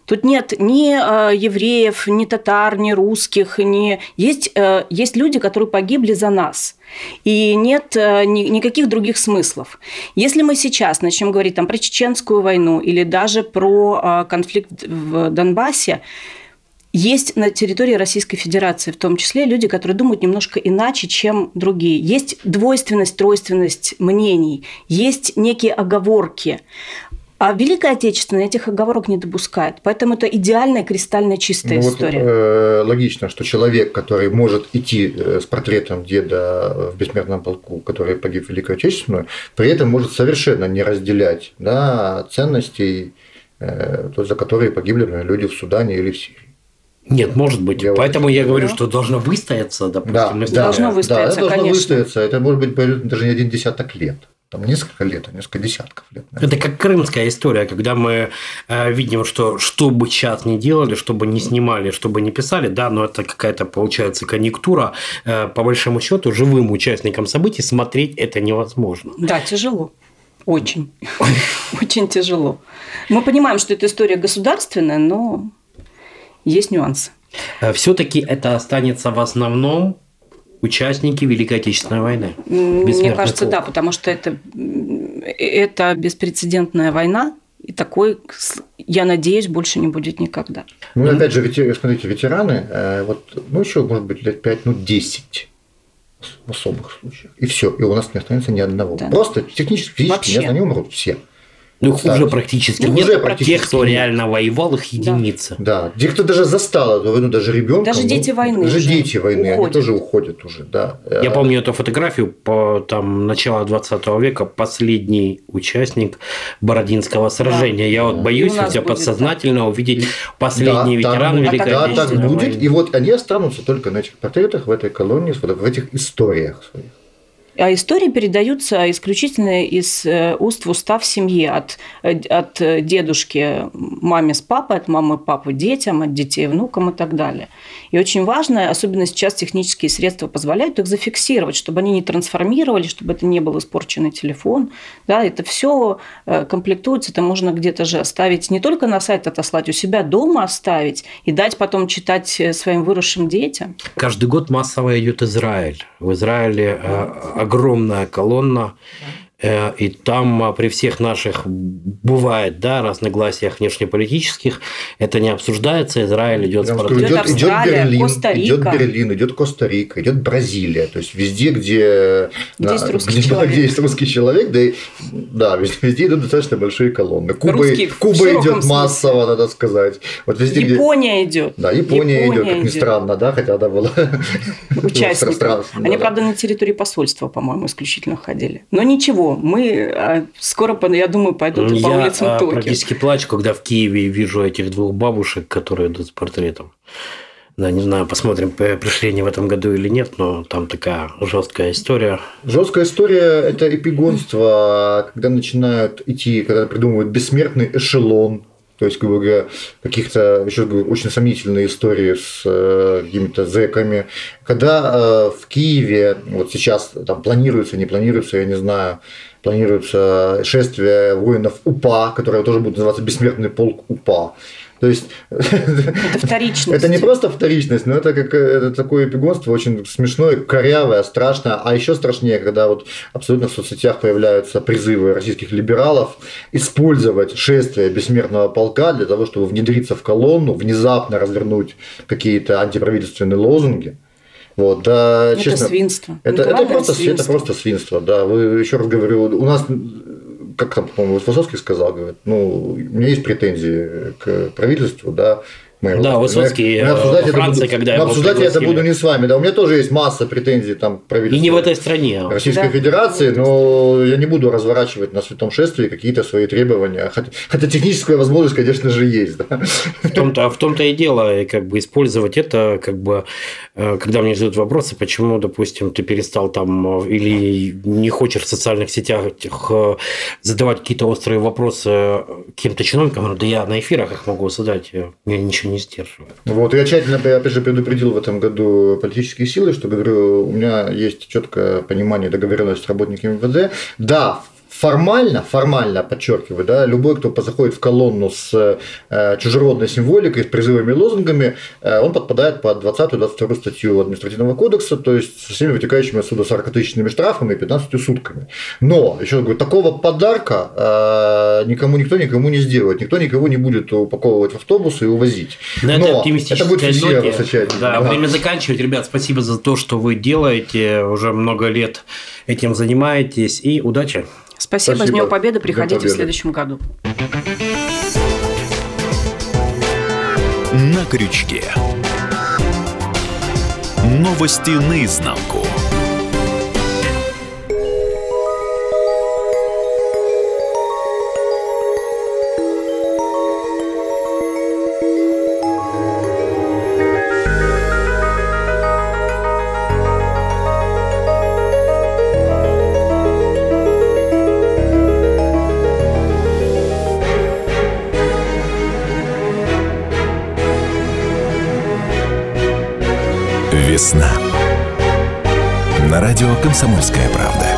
Тут нет ни э, евреев, ни татар, ни русских, ни... Есть, э, есть люди, которые погибли за нас. И нет э, ни, никаких других смыслов. Если мы сейчас начнем говорить там, про чеченскую войну или даже про конфликт в Донбассе, есть на территории Российской Федерации в том числе люди, которые думают немножко иначе, чем другие. Есть двойственность, тройственность мнений, есть некие оговорки. А Великая Отечественная этих оговорок не допускает. Поэтому это идеальная, кристально чистая Ну, вот, история. э, логично, что человек, который может идти э, с портретом деда в бессмертном полку, который погиб в Великую Отечественную, при этом может совершенно не разделять да, ценностей, э, то, за которые погибли например, люди в Судане или в Сирии. Нет, может быть. Я вот- Поэтому я говорю, Да. что должно выстояться, допустим, Да, да. Должно да, выстояться, это должно конечно. выстояться. Это может быть даже не один десяток лет. Там несколько лет, а несколько десятков лет. наверное. Это как крымская история, когда мы э, видим, что что бы сейчас ни делали, что бы ни снимали, что бы ни писали, да, но это какая-то получается конъюнктура. Э, по большому счету, живым участникам событий смотреть это невозможно. Да, тяжело. Очень. Очень тяжело. Мы понимаем, что эта история государственная, но есть нюансы. Все-таки это останется в основном участники Великой Отечественной войны. Мне кажется, полк. да, потому что это, это беспрецедентная война, и такой, я надеюсь, больше не будет никогда. Ну, и опять же, смотрите, ветераны, э, вот, ну, еще, может быть, лет 5, ну, 10 в особых случаях. И все. И у нас не останется ни одного. Да. Просто технически, физически Вообще. они умрут все. Ну, их Да. уже практически Ну, нет. уже практически Тех, кто нет. реально воевал, их единицы. Да. Те, кто даже застал эту войну, даже ребенком. Даже дети войны Даже уже дети войны, они уходят. тоже уходят уже, да. Я Э, помню эту фотографию по там начала 20 века, последний участник Бородинского сражения. Я вот Да. боюсь у у тебя подсознательно увидеть Да, последний так ветеран будет, Великой так да, так Отечественной будет. войны. И вот они останутся только на этих портретах, в этой колонии, в этих историях своих. А истории передаются исключительно из э, уст в уста в семье. От, э, от э, дедушки маме с папой, от мамы папы детям, от детей внукам и так далее. И очень важно, особенно сейчас технические средства позволяют их зафиксировать, чтобы они не трансформировали, чтобы это не был испорченный телефон. Да, это все комплектуется, это можно где-то же оставить, не только на сайт отослать, у себя дома оставить и дать потом читать своим выросшим детям. Каждый год массово идет Израиль. В Израиле огромная колонна. э, И там а, при всех наших бывает, да, разногласиях внешнеполитических, это не обсуждается, Израиль идет с скажу, Идет идет, идет Берлин, Коста-Рика. идет Берлин, идет Коста-Рика, идет Бразилия. То есть везде, где, Где есть русский где, человек. где есть русский человек, да, и- да везде, везде идут достаточно большие колонны. Куба, Русский Куба идет смысле. массово, надо сказать. Вот везде, где- Япония идет. Да, Япония, идет, как ни странно, да, хотя она была участников. пространственно, Они, да. правда, на территории посольства, по-моему, исключительно ходили. Но ничего, мы а, скоро, я думаю, пойдут и по Я улицам а, Токио. практически плачу, когда в Киеве вижу этих двух бабушек, которые идут с портретом. Да, не знаю, посмотрим, пришли они в этом году или нет, но там такая жесткая история. Жесткая история – это эпигонство, когда начинают идти, когда придумывают бессмертный эшелон, то есть, говоря, каких-то, еще говорю, очень сомнительные истории с э, какими-то зэками. Когда э, в Киеве, вот сейчас там планируется, не планируется, я не знаю, планируется шествие воинов УПА, которое тоже будет называться «Бессмертный полк УПА». То есть Это вторичность. это не просто вторичность, но это как это такое эпигонство очень смешное, корявое, страшное. А еще страшнее, когда вот абсолютно в соцсетях появляются призывы российских либералов использовать шествие бессмертного полка для того, чтобы внедриться в колонну, внезапно развернуть какие-то антиправительственные лозунги. Вот, да, Это честно, свинство. это, это, Натуральное просто, это свинство. просто свинство, да. Вы еще раз говорю, у нас, как там, по-моему, Высоцкий сказал, говорит, ну, у меня есть претензии к правительству, да. Моей Да. Высоцкий, Но я э, обсуждать во это Франции, буду- когда его обсуждать я это буду не с вами, да. У меня тоже есть масса претензий там к правительству. И не в этой стране. Российской Да. Федерации, но я не буду разворачивать на святом шествии какие-то свои требования. Хотя, хотя техническая возможность, конечно же, есть. Да? В том-то, в том-то и дело, и как бы использовать это, как бы, э, когда мне задают вопросы, почему, допустим, ты перестал там э, или не хочешь в социальных сетях задавать какие-то острые вопросы каким-то чиновникам, да я на эфирах их могу задать, меня ничего не сдерживает. Вот, я тщательно, опять же, предупредил в этом году политические силы, что, говорю, у меня есть четкое понимание договоренности с работниками МВД. Да, формально, формально, подчеркиваю, да, любой, кто заходит в колонну с э, чужеродной символикой, с призывами и лозунгами, э, он подпадает под 20-22 статью административного кодекса, то есть со всеми вытекающими отсюда 40-тысячными штрафами и 15 сутками. Но, еще раз говорю, такого подарка э, никому никто никому не сделает, никто никого не будет упаковывать в автобусы и увозить. Этой Но это оптимистической будет тщательно. Да, Да. время заканчивать. Ребят, спасибо за то, что вы делаете. Уже много лет этим занимаетесь. И удачи. Спасибо. С Спасибо. Днем Победы. Приходите в Победы. следующем году. На крючке. Новости наизнанку. Весна. На радио «Комсомольская правда».